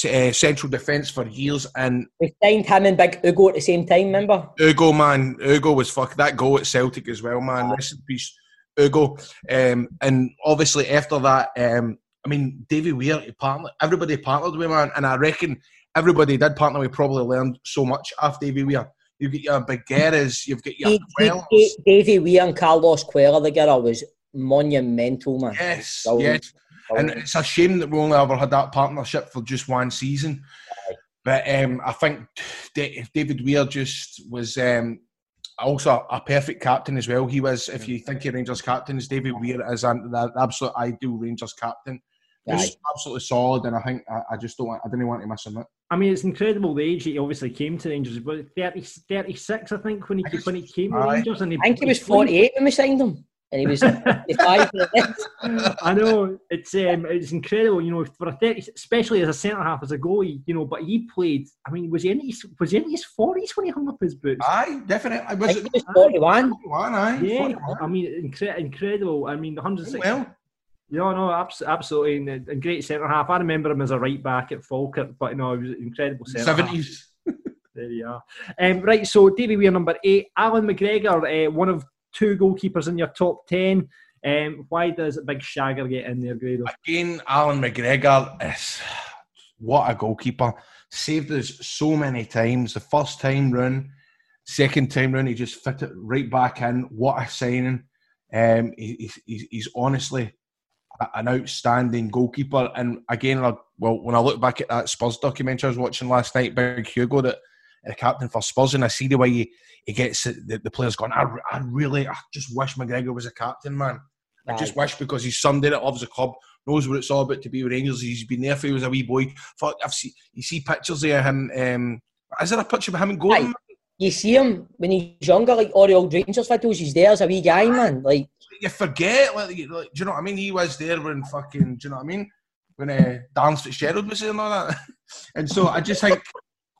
uh, central defence for years. And we signed him and Big Ugo at the same time. Remember? Ugo, man, Ugo was fuck that goal at Celtic as well, man. Rest in peace, Ugo. Um, and obviously after that, um, I mean, Davy Weir, partner, everybody partnered with man, and I reckon everybody did partner. We probably learned so much after Davy Weir. You've got your Bougherras, you've got your. Davy Weir and Carlos Cuéllar together was monumental, man. Yes, yes. And it's a shame that we only ever had that partnership for just one season. But um, I think David Weir just was um, also a perfect captain as well. He was, if you think of Rangers captains, David Weir is an, the absolute ideal Rangers captain. He's absolutely solid, and I think I, I, just don't want, I didn't want to miss him. I mean, it's incredible the age he obviously came to Rangers. But 30, 36, I think, when he when he came to Rangers, and he, I think he was forty eight when we signed him. And he was 55 [laughs] I know it's um, it's incredible, you know, for a 30, especially as a centre half, as a goalie, you know. But he played. I mean, was he in his was he in his forties when he hung up his boots? Aye, definitely. I was, I think he was 41. 41, aye, yeah, 41. I mean, incre- incredible. I mean, the hundred six. Well, No, no, abs- absolutely, and, and great centre half. I remember him as a right back at Falkirk, but no, he was an incredible centre half. seventies. [laughs] There you are. Um, right, so Davy Weir number eight, Alan McGregor, uh, one of two goalkeepers in your top ten. Um, why does a Big Shagger get in there, Grado? Again, Allan McGregor is what a goalkeeper. Saved us so many times. The first time round, second time round, he just fit it right back in. What a signing! Um, he, he's, he's honestly an outstanding goalkeeper. And again, well, when I look back at that Spurs documentary I was watching last night, Big Hugo, that the captain for Spurs, and I see the way he, he gets it, the, the players going. I, I really, I just wish McGregor was a captain, man. I just wish because he's son that loves the club, knows what it's all about to be with Rangers. He's been there for he was a wee boy. Fuck, I've seen you see pictures of him. Um, is there a picture of him and Aye. You see him when he's younger, like all the old Rangers videos, he's there as a wee guy, man. Like, You forget, like, you- like, do you know what I mean? He was there when fucking, do you know what I mean? When uh, Dan Fitzgerald was there and all that. [laughs] and so I just think,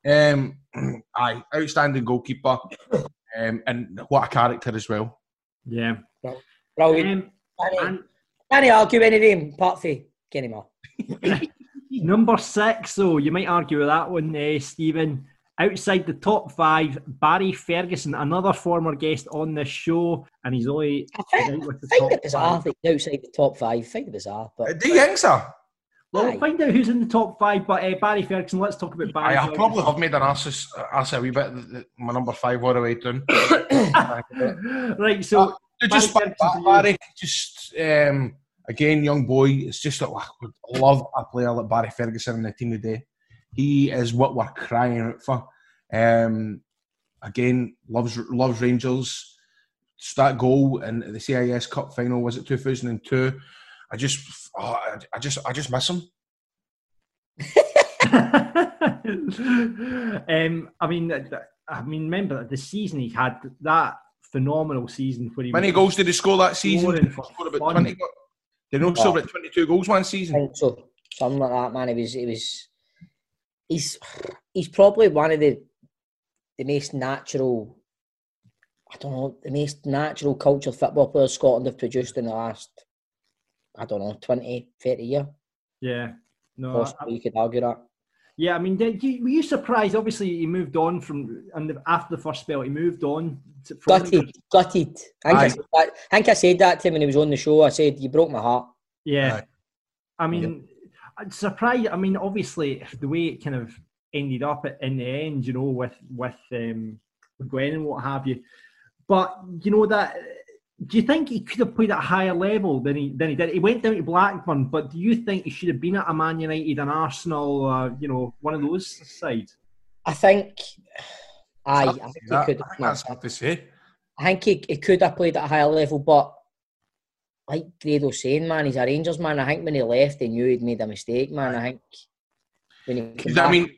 um, [clears throat] aye, outstanding goalkeeper, um, and what a character as well. Yeah. brilliant. Um, Can't, and can't argue any of them, apart from Kenny Moore. [laughs] number six, though, you might argue with that one, uh, Stephen. Outside the top five, Barry Ferguson, another former guest on this show, and he's only I find, out with the find top it bizarre five. that he's outside the top five. find it bizarre, but Do you think so? Well, we'll find out who's in the top five, but uh, Barry Ferguson, let's talk about Barry I, I probably have made an ass, ass a wee bit, th- th- my number five all the way down. [coughs] right, so To just Barry back Ferguson that, for you. Barry, just um, again, young boy. It's just that I would love a player like Barry Ferguson in the team today. He is what we're crying out for. Um, again, loves loves Rangers. It's that goal in the CIS Cup final was it 2002? I just, oh, I, I just, I just miss him. [laughs] um, I mean, I mean, remember the season he had that phenomenal season where he Many goals did he score that season? Scoring He for scored about fun. 20. go- Did he about 22 goals one season? think so. Something like that, man. It was. It was. He's. He's probably one of the the most natural. I don't know the most natural cultured football players Scotland have produced in the last. I don't know 20, 30 years. Yeah, no, I- you could argue that. yeah. I mean, did you, were you surprised? Obviously, he moved on from and after the first spell, he moved on. To, from Gutted, gutted. I think I, Aye. said that, I think I said that to him when he was on the show. I said, "You broke my heart." Yeah. Aye. I mean, I'm surprised. I mean, obviously, the way it kind of ended up in the end, you know, with with um, with Gwen and what have you. But you know that. Do you think he could have played at a higher level than he than he did? He went down to Blackburn, but do you think he should have been at a Man United, an Arsenal, uh, you know, one of those sides? I think. Aye, I think say he could. I think that's hard to say. I think he, he could have played at a higher level, but like Grado saying, man, he's a Rangers man. I think when he left, he knew he'd made a mistake, man. I think when he came 'Cause, back, I mean,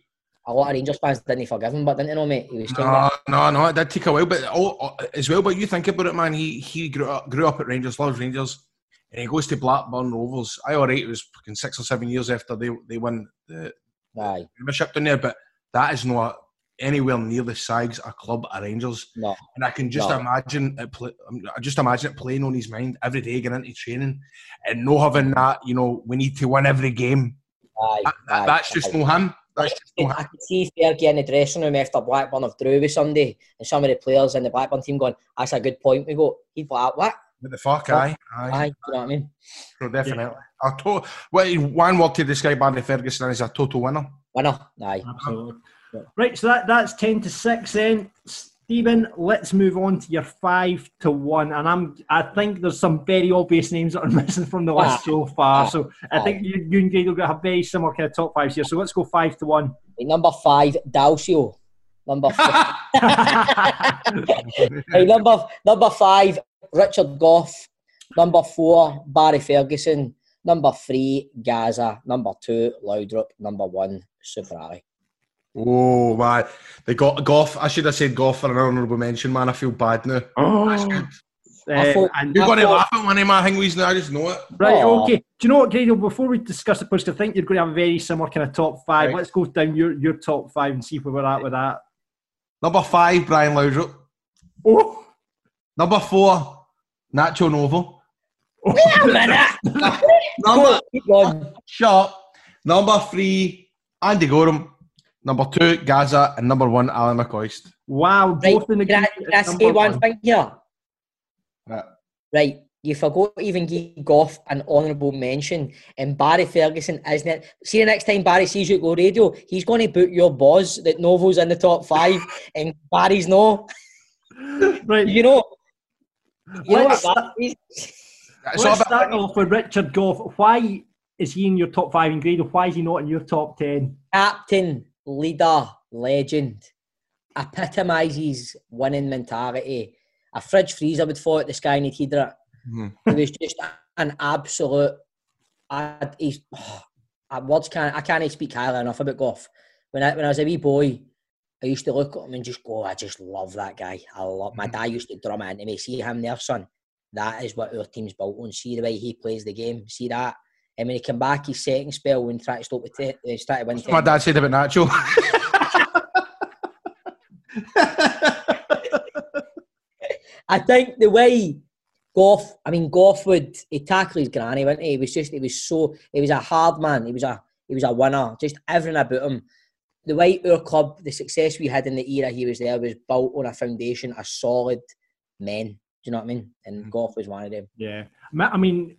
a lot of Rangers fans didn't forgive him, but didn't they know, mate? He was No, no, no, it did take a while, but oh, oh as well. But you think about it, man. He he grew up, grew up at Rangers, loves Rangers, and he goes to Blackburn Rovers. I all right, it was fucking six or seven years after they they won the aye, membership down there, but that is not anywhere near the size a club at Rangers. no, And I can just No. imagine it. Play, um, I just imagine it playing on his mind every day, getting into training, and no having that. You know, we need to win every game. aye, that- aye, that's just aye. no him. That's just no I him. could see Fergie in the dressing room after Blackburn have drew with somebody, and some of the players in the Blackburn team going, "That's a good point." We go, "He'd like, ah, what?" What the fuck, aye, aye. Aye, you know what I mean? So definitely. A to- well, one word to describe Andy Ferguson is a total winner. Winner, aye. Absolutely. Right, so that, that's 10 to 6 then. Stephen, let's move on to your 5 to 1. And I'm I think there's some very obvious names that are [laughs] missing from the list Ah. so far. Ah. So I think you, you and Grado got have very similar kind of top fives here. So let's go 5 to 1. Right, number five, Dalcio. Number [laughs] four. Right, [laughs] number number five, Richard Gough. Number four, Barry Ferguson. Number three, Gaza. Number two, Laudrup. Number one, Super Ally. Oh my! they got Gough. I should have said Gough for an honourable mention, man. I feel bad now. Oh, good. Uh, thought- and You're I going to laugh at one of my things now, I just know it. Right, Aw. okay. Do you know what, Grado? Before we discuss the post, I think you're going to have a very similar kind of top five. Right. Let's go down your, your top five and see where we're at with that. Number five, Brian Laudrup. Oh, Number four, Nacho Novo. Oh. Wait a minute. [laughs] Number, Keep going. shut. Number three, Andy Goram. Number two, Gaza. And number one, Alan McCoist. wow. Right, Both in the can I, can I say one thing here? Right. Right, you forgot to even give Gough an honourable mention. And Barry Ferguson, isn't it? See, the next time Barry sees you at Go Radio, he's going to boot your buzz that Novo's in the top five [laughs] and Barry's no. Right. You know, you know Let's what start- Barry's- It's all Let's about- start off with Richard Gough. Why is he in your top five in Grado? Why is he not in your top ten? captain, leader, legend, epitomises winning mentality. A fridge freezer would fall at the sky and he'd heater hmm. it. He was just an absolute. I, he's, I, words can't I can't speak highly enough about Gough. When I when I was a wee boy, I used to look at him and just go, oh, I just love that guy. I love my hmm. dad used to drum it into me. See him there, son. That is what our team's built on. See the way he plays the game. See that. And when he came back, his second spell when he tried to stop the t- uh, started to win. My dad said about Nacho. [laughs] I think the way Gough, I mean Gough would he tackle his granny, wouldn't he? He was just he was so he was a hard man. He was a he was a winner. Just everything about him. The way our club, the success we had in the era he was there was built on a foundation of solid men. Do you know what I mean? And Gough was one of them. Yeah. I mean,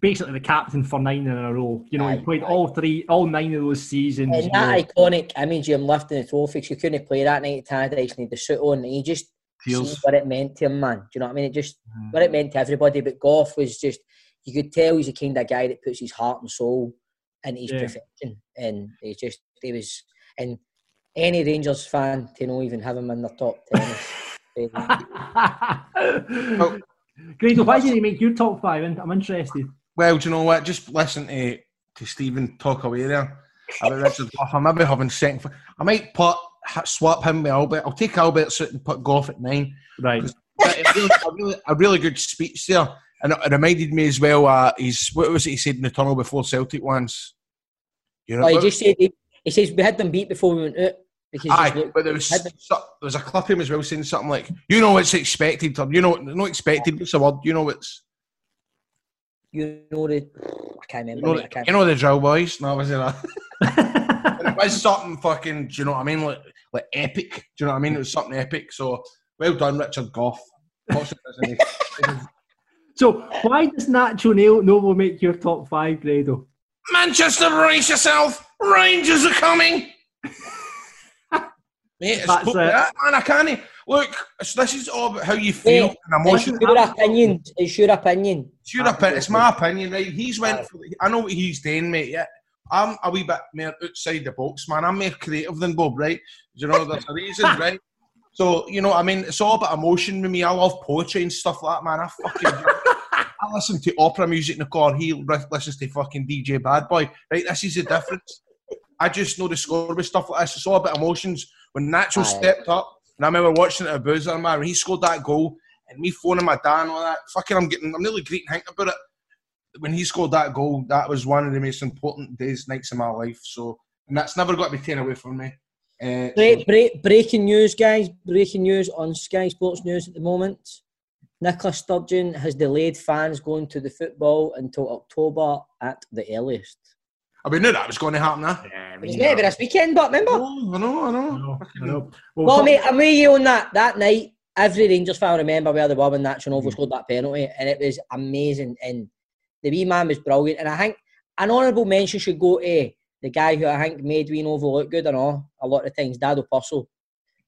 basically the captain for nine in a row. You know, he played aye. all three, all nine of those seasons. And you know. that iconic image of him lifting the trophy, 'cause you couldn't play that night at Tannadice and he had the suit on, and he just Tears. see what it meant to him, man. Do you know what I mean? It just mm. what it meant to everybody. But Gough was just you could tell he's the kind of guy that puts his heart and soul into his Yeah. profession, and he just he was and any Rangers fan to know even have him in the top ten. is [laughs] crazy. [laughs] Grado, why did he make your top five? I'm I'm interested. Well, do you know what? Just listen to to Stephen talk away there about [laughs] Richard Gough. I'm maybe having second. I might put swap him with Albertz. I'll take Albertz oot and put Gough at nine. Right. A, really, a, really, a really good speech there, and it, it reminded me as well. Uh, he's what was it he said in the tunnel before Celtic once? You know, Oh, he just said he, he says we had them beat before we went out because Aye, just but there was had so, there was a clip of him as well saying something like, "You know what's expected, or you know not expected. What's the word? You know what's you know the I can't you know, mate, the, can't you know the drill boys." No, was it that? But [laughs] it was something fucking. Do you know what I mean? Like like epic. Do you know what I mean? It was something epic. So well done, Richard Gough. Fortunate, isn't he? So why does Nacho Neil Novo make your top five, Grado? Manchester, brace yourself. Rangers are coming. Mate, That's totally it. that, man. I can't. Look, it's- this is all about how you feel Mate, and It's emotion. your opinion. It's your opinion. It's your opinion. It's my opinion, right? He's went. For, I know what he's doing, mate. Yeah, I'm a wee bit more outside the box, man. I'm more creative than Bob, right? You know, there's a reason, [laughs] right? So you know, I mean, it's all about emotion with me. I love poetry and stuff like that, man. I fucking. I listen to opera music in the car. He listens to fucking DJ Bad Boy. Right, this is the difference. I just know the score with stuff like this. It's all about emotions. When Nacho Aye. stepped up, and I remember watching it at Boozer, man, when he scored that goal, and me phoning my dad and all that. Fucking, I'm getting, I'm nearly great think about it. When he scored that goal, that was one of the most important days, nights of my life. So, and that's never got to be taken away from me. Uh, Break, break, breaking news, guys. Breaking news on Sky Sports News at the moment. Nicola Sturgeon has delayed fans going to the football until October at the earliest. I mean, knew that was going to happen. Huh? It was meant to be this weekend, but remember? I know, I know. I know, I know. Well, Well, top- mate, I'm with you on that. That night, every Rangers fan remember where they were when Nacho Novo scored that penalty, and it was amazing. And the wee man was brilliant. And I think an honourable mention should go to the guy who I think made Wee Novo look good and all a lot of times, Dado Pršo.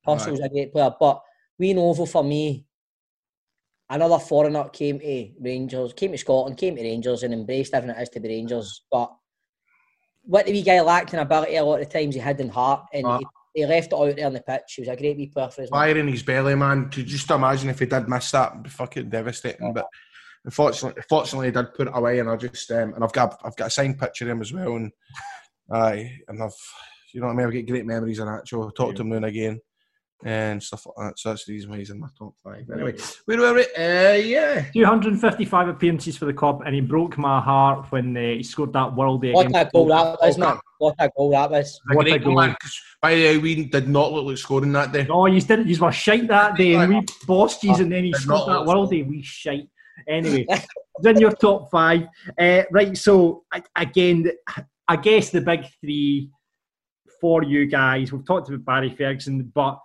Pršo's a great player, but Wee Novo for me, another foreigner came to Rangers, came to Scotland, came to Rangers, and embraced everything it is to be Rangers. But what the wee guy lacked in ability a lot of times, he had in heart, and Ah. he, he left it out there on the pitch. He was a great wee player for his Fire in his belly, man. Could you just imagine if he did miss that? It'd be fucking devastating. But unfortunately, fortunately, he did put it away, and I just um, and I've got I've got a signed picture of him as well, and aye, and I've you know what I mean. I've got great memories of Nacho. I talk to him now and again. And stuff like that. So that's the reason why he's in my top five. Anyway, where were we? Uh, yeah. 255 appearances for the club, and he broke my heart when uh, he scored that worldie What a goal that was, man. What a goal that was. What a goal, goal. man, 'cause By the way, we did not look like scoring that day. Oh, you didn't. You were shite that [laughs] day, and we bossed you, and then he scored that look worldie. We shite. Anyway, [laughs] it's in your top five, uh, right? So again, I guess the big three for you guys. We've talked about Barry Ferguson, but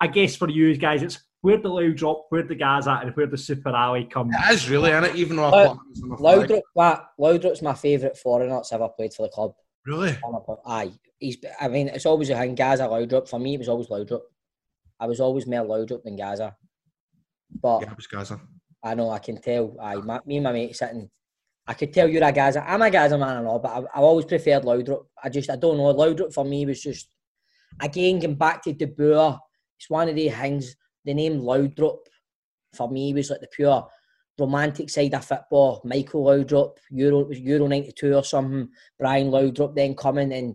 I guess for you guys, it's where the Laudrup, where the Gaza, and where the Super Ally come. It is really, in it, even though I Loud- thought it was on the flag. Laudrup, that, my favourite foreigner that's ever played for the club. Really? Aye, he's. I mean, it's always a thing. Gaza, Drop For me, it was always Laudrup. I was always more drop than Gaza. But Yeah, it was Gaza. I know I can tell. I my, me and my mate sitting. I could tell you're a Gaza. I'm a Gaza man and all, but I, I always preferred Laudrup. I just I don't know. Laudrup for me was just again going back to De Boer. It's one of the things. The name Laudrup for me was like the pure romantic side of football. Michael Laudrup, Euro it was Euro '92 or something. Brian Laudrup then coming and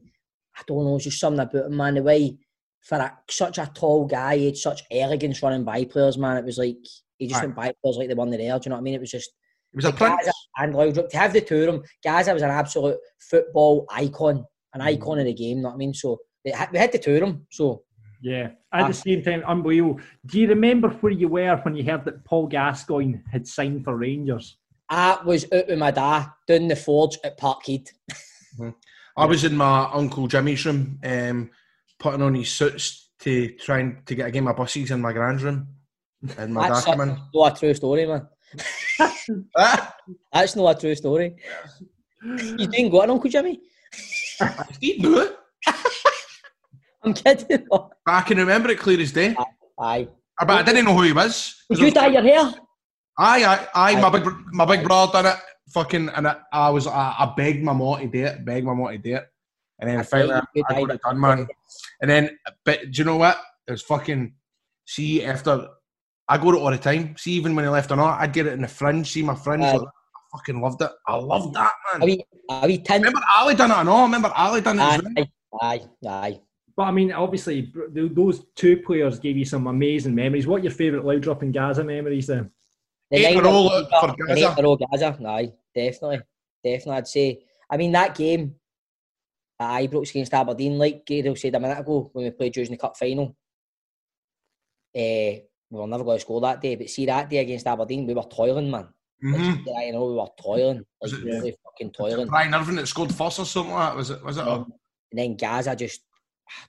I don't know, it's just something about him, man. The way for a, such a tall guy, he had such elegance running by players, man. It was like he just Aye. went by players like the one there. Do you know what I mean? It was just It was a Gaza and Laudrup to have the two of them. Gaza was an absolute football icon, an mm. icon of the game. You know what I mean? So they had, we had the two of them. So Yeah. At Ah. the same time, unbelievable. Do you remember where you were when you heard that Paul Gascoigne had signed for Rangers? I was out with my dad down the forge at Parkhead. I was in my uncle Jimmy's room, um, putting on his suits to try and to get a game of buses in my grand's room, and my That's dad came in. not a true story, man. Ah, [laughs] That's not a true story. You didn't go an Uncle Jimmy? he knew it. I'm kidding. [laughs] I can remember it clear as day. Aye. But I didn't know who he was. Did you dye your hair? Aye, aye, aye. My big, my big brother done it. Fucking, and I, I was, I, I begged my mom to do it, begged my mom to do it, and then I finally bet I got it done, man. And then, but do you know what? It was fucking. See, after I go to it all the time. See, even when he left or not, I'd get it in the fringe. See my fringe. Aye. like, I fucking loved it. I loved that, man. Are we, are we tin? Remember Ali done it or not? Remember Ali done it as well? Aye, aye, aye. But I mean, obviously, th- those two players gave you some amazing memories. What are your favourite Laudrup and Gaza memories then? The Eight nine in a row of- for Gaza. eight in a Gaza. Aye, definitely. Definitely, I'd say. I mean, that game at Ibrox against Aberdeen, like Gabriel said a minute ago, when we played during the Cup final, eh, we were never going to score that day. But see, that day against Aberdeen, we were toiling, man. Mhm. Like, you know, we were toiling. Like, Was it- really fucking toiling. Brian Irvine that scored first or something like that. Was it? Was it? Um, and then Gaza just,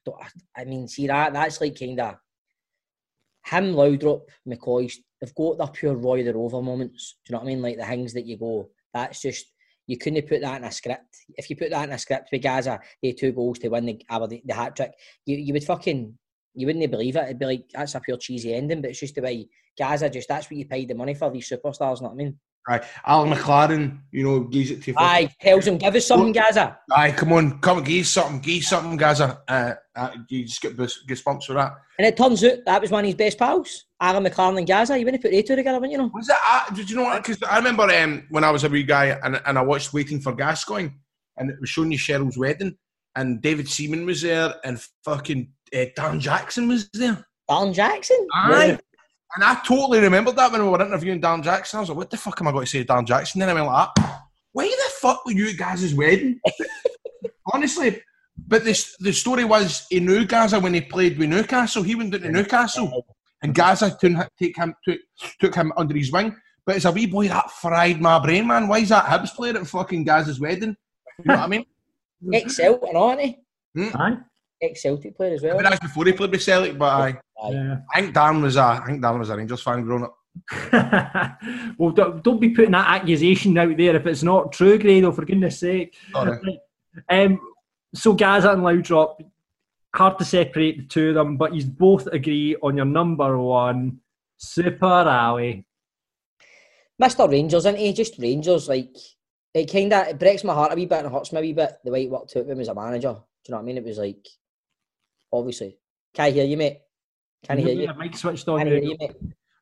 I, I mean, see that that's like kind of him, Laudrup, McCoist. They've got their pure Roy the Rover moments. Do you know what I mean? Like the things that you go. That's just you couldn't put that in a script. If you put that in a script with Gaza, they two goals to win the Aberdeen, the hat trick, you you would fucking you wouldn't believe it. It'd be like that's a pure cheesy ending, but it's just the way Gaza just that's what you paid the money for these superstars. You know what I mean? Aye, Alan McLaren, you know, gives it to. Aye, tells him give us something, Gaza. Aye, come on, come, give us something, give us something, Gaza. Uh, uh, you just get goose- goosebumps for that. And it turns out that was one of his best pals, Alan McLaren and Gaza. You wouldn't put they two together, wouldn't you know? Was it? Uh, did you know what? Because I remember um, when I was a wee guy and, and I watched Waiting for Gascoigne, and it was showing you Cheryl's wedding, and David Seaman was there, and fucking uh, Dan Jackson was there. Dan Jackson? Aye. And I totally remembered that when we were interviewing Dan Jackson. I was like, what the fuck am I going to say to Dan Jackson? Then I went like that. Why the fuck were you guys' wedding? [laughs] Honestly. But this the story was he knew Gaza when he played with Newcastle. He went down to Newcastle and Gaza took, take him, took, took him under his wing. But as a wee boy, that fried my brain, man. Why is that Hibs player at fucking Gaza's wedding? You know what I mean? Ex Celtic, aren't he? Hmm? Aye. Ex Celtic player as I well. mean, that's before he played with Celtic, but I, Aye. I think Dan was a, I think Dan was a Rangers fan growing up. [laughs] well, don't, don't be putting that accusation out there if it's not true, Grado, for goodness sake. Sorry. Um, so Gaza and Laudrup, hard to separate the two of them, but you both agree on your number one, Super Ali. Mr. Rangers, isn't he? Just Rangers, like it kind of it breaks my heart a wee bit and hurts me a wee bit the way it worked out with him as a manager. Do you know what I mean? It was like, obviously, can't hear you, mate. Can't hear you. Mic switched on. Can't hear you, mate.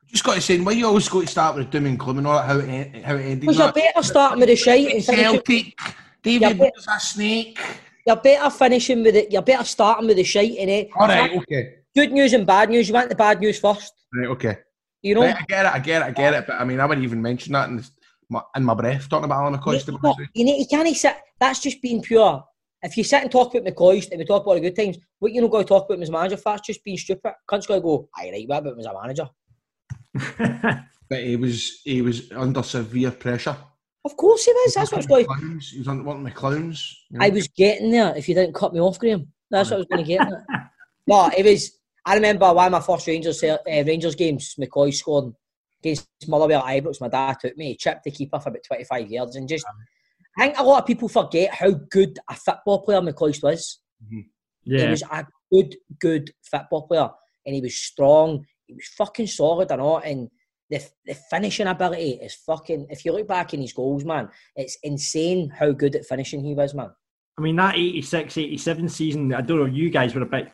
Just got to say, why you always got to start with doom and gloom and all that, how it, en- how it ended? Because you're better starting with the shite and finishing. Celtic, David Yeah, was a snake. You're better finishing with it. You're better starting with the shite in it. All right, okay. good news and bad news. You want the bad news first? Right, okay. You know, Right, I get it, I get it, I get it. But I mean, I wouldn't even mention that in, this, my, in my breath talking about Alan McCoist. to be honest with you. you, need, you can't sit. That's just being pure. If you sit and talk about McCoist and we talk about the good times, what you not going to talk about him as a manager? That's just being stupid. Cunts going to go, aye, right, what about him as a manager? [laughs] But he was he was under severe pressure. Of course he was. That's what's going. Clowns. He was under one of my clowns. you know. I was getting there if you didn't cut me off, Graham. That's what I was going to get. No, [laughs] it was. I remember one of my first Rangers uh, Rangers games, McCoist scored against Motherwell at Ibrox. My dad took me, he chipped the keeper for about 25 yards, and just. I think a lot of people forget how good a football player McCoist was. Mm-hmm. He Yeah. was a good, good football player, and he was strong. He was fucking solid and all. And the the finishing ability is fucking. If you look back in his goals, man, it's insane how good at finishing he was, man. I mean, that 86 87 season, I don't know, you guys were a bit,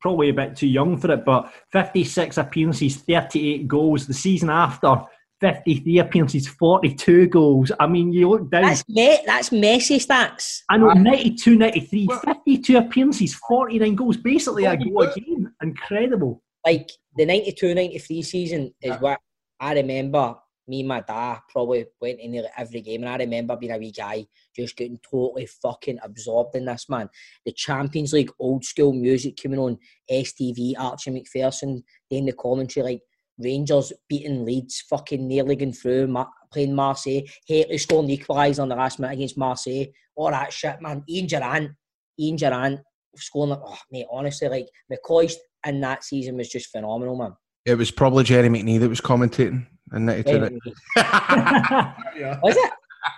probably a bit too young for it, but 56 appearances, 38 goals. The season after, 53 appearances, 42 goals. I mean, you look down. That's me- that's messy stats. I know, 92, 93, 52 appearances, 49 goals, basically a goal a game. Incredible. Like the 92 93 season is what I remember. Me and my dad probably went in nearly every game, and I remember being a wee guy just getting totally fucking absorbed in this man. The Champions League old school music coming on STV, Archie Macpherson, then the commentary like Rangers beating Leeds, fucking nearly going through, Ma- playing Marseille, Hateley scoring the equaliser on the last minute against Marseille, all that shit, man. Ian Durrant, Ian Durrant scoring, like, oh, mate, honestly, like McCoist in that season was just phenomenal, man. It was probably Gerry McNee that was commentating in 92. Gerry [laughs] Was it?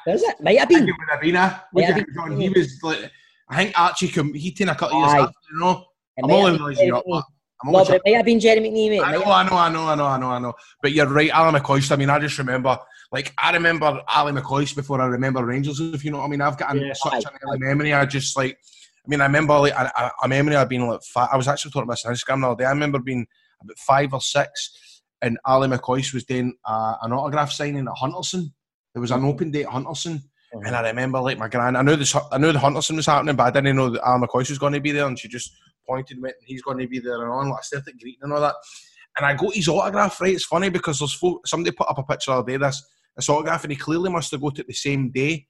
Was it? Might have been. It would have been a- Might have been. have He was like, I think Archie come, he taken a couple of years Aye. after, you know. It I'm might only have been realising Gerry up, McNee. I'm No, only but it might have been Gerry McNee. I know, I know, I know, I know, I know, I know. But you're right, Ally McCoist. I mean, I just remember, like, I remember Ally McCoist before I remember Rangers. If you know what I mean, I've got an- Yeah. such an early memory. I just like, I mean, I remember like a, memory I've been like. Five, I was actually talking about this on Instagram the other day. I remember being about five or six, and Ally McCoist was doing uh, an autograph signing at Hunterson. There was an open day at Hunterson. And I remember, like my gran, I knew this, I knew the Hunterson was happening, but I didn't know that Al McCoist was going to be there, and she just pointed and went, "He's going to be there," and on like started greeting and all that. And I got his autograph. Right, it's funny because there's somebody put up a picture other day this this autograph, and he clearly must have got it the same day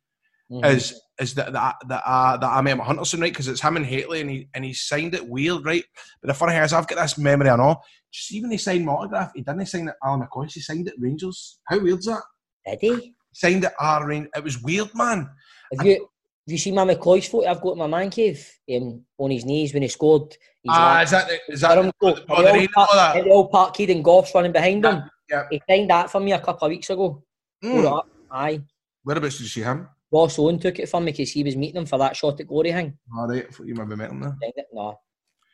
Mhm. as as that that that, uh, that I met Hunterson, right? Because it's him and Hateley, and he and he signed it weird, right? But the funny thing is, I've got this memory and all. Just even he signed my autograph, he didn't sign it Alan McCoist. He signed it Rangers. How weird's that? Did he? Signed it R Rangers. It was weird, man. Have you, you seen my McCoist's photo I've got in my man cave um, on his knees when he scored? Ah, is that the, is that the, the, the the old all park- the old park kid and Gough's running behind him. Yeah. He signed that for me a couple of weeks ago. Mm. Put it up. Aye. Whereabouts did you see him? Ross Owen took it from me because he was meeting him for that shot at glory thing. All right, you maybe met him there. No.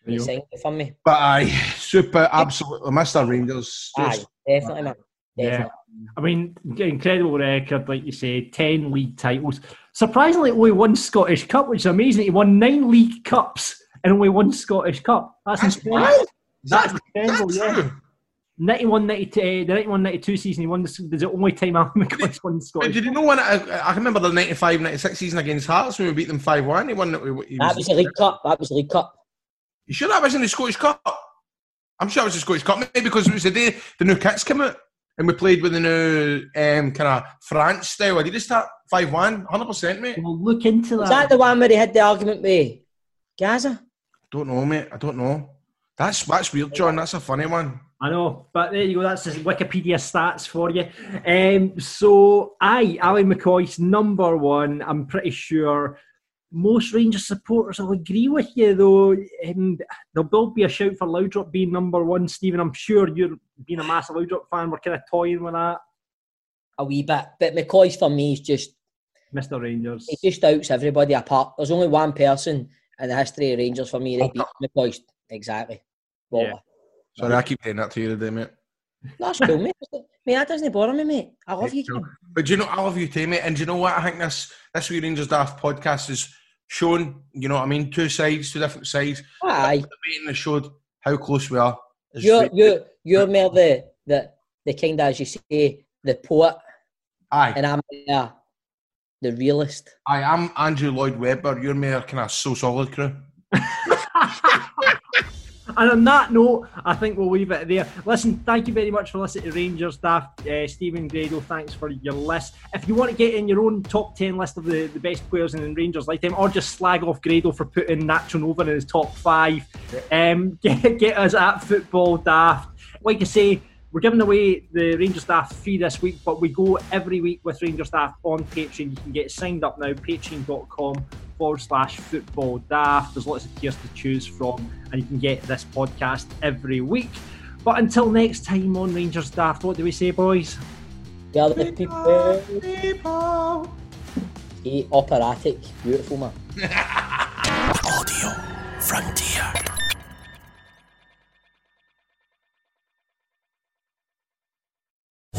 He signed it for me. But aye, super, absolutely, Mr. Rangers. Aye, definitely, man. Yeah. I mean, incredible record, like you say, 10 league titles. Surprisingly, only one Scottish Cup, which is amazing. He won nine league cups and only one Scottish Cup. That's, That's incredible. wild. That's Is incredible, that yeah. true? 91 92, uh, the 91 92 season, he won is the only time Alan [laughs] McCoist's won Scottish did you know when I, I remember the 95 96 season against Hearts when we beat them 5 1? He won it. He That was the League Cup. That was the League Cup. You sure that was in the Scottish Cup? I'm sure it was the Scottish Cup, maybe because it was the day the new kits came out and we played with the new um, kind of France style. I did you start 5 1, 100%, mate. We'll look into that. Is that the one where he had the argument with Gaza? Don't know, mate. I don't know. That's that's weird, John. That's a funny one. I know, but there you go. That's the Wikipedia stats for you. Um, so, aye, Ally McCoist's number one. I'm pretty sure most Rangers supporters will agree with you, though. Um, there'll will be a shout for Laudrup being number one. Stephen, I'm sure you're being a massive Laudrup fan. We're kind of toying with that, A wee bit. But McCoist for me is just, Mr. Rangers. he just outs everybody apart. There's only one person in the history of Rangers for me that beats McCoist. Exactly. Walter. Yeah. Sorry, I keep saying that to you today, mate. That's cool, mate. [laughs] Mate, that doesn't bother me, mate. I love you, Kim. But do you know, I love you too, mate. And do you know what? I think this this Wee Rangers Daft podcast is shown, you know what I mean, two sides, two different sides. Aye. The meeting showed how close we are. You're, you're, you're more the, the, the kind of, as you say, the poet, Aye, and I'm uh, the realist. I am Andrew Lloyd Webber. You're more kind of so solid crew. [laughs] And on that note, I think we'll leave it there. Listen, thank you very much for listening to Rangers Daft. Uh, Stephen Grado, thanks for your list. If you want to get in your own top 10 list of the, the best players in Rangers lifetime, or just slag off Grado for putting Nacho Nova in his top five, um, [laughs] get, get us at Football Daft. Like I say, we're giving away the Rangers Daft free this week, but we go every week with Rangers Daft on Patreon. You can get signed up now, patreon.com forward slash football daft. There's lots of tiers to choose from, and you can get this podcast every week. But until next time on Rangers Daft, what do we say, boys? Yeah, the people. people. Hey, operatic. Beautiful, man. [laughs] Audio Frontier.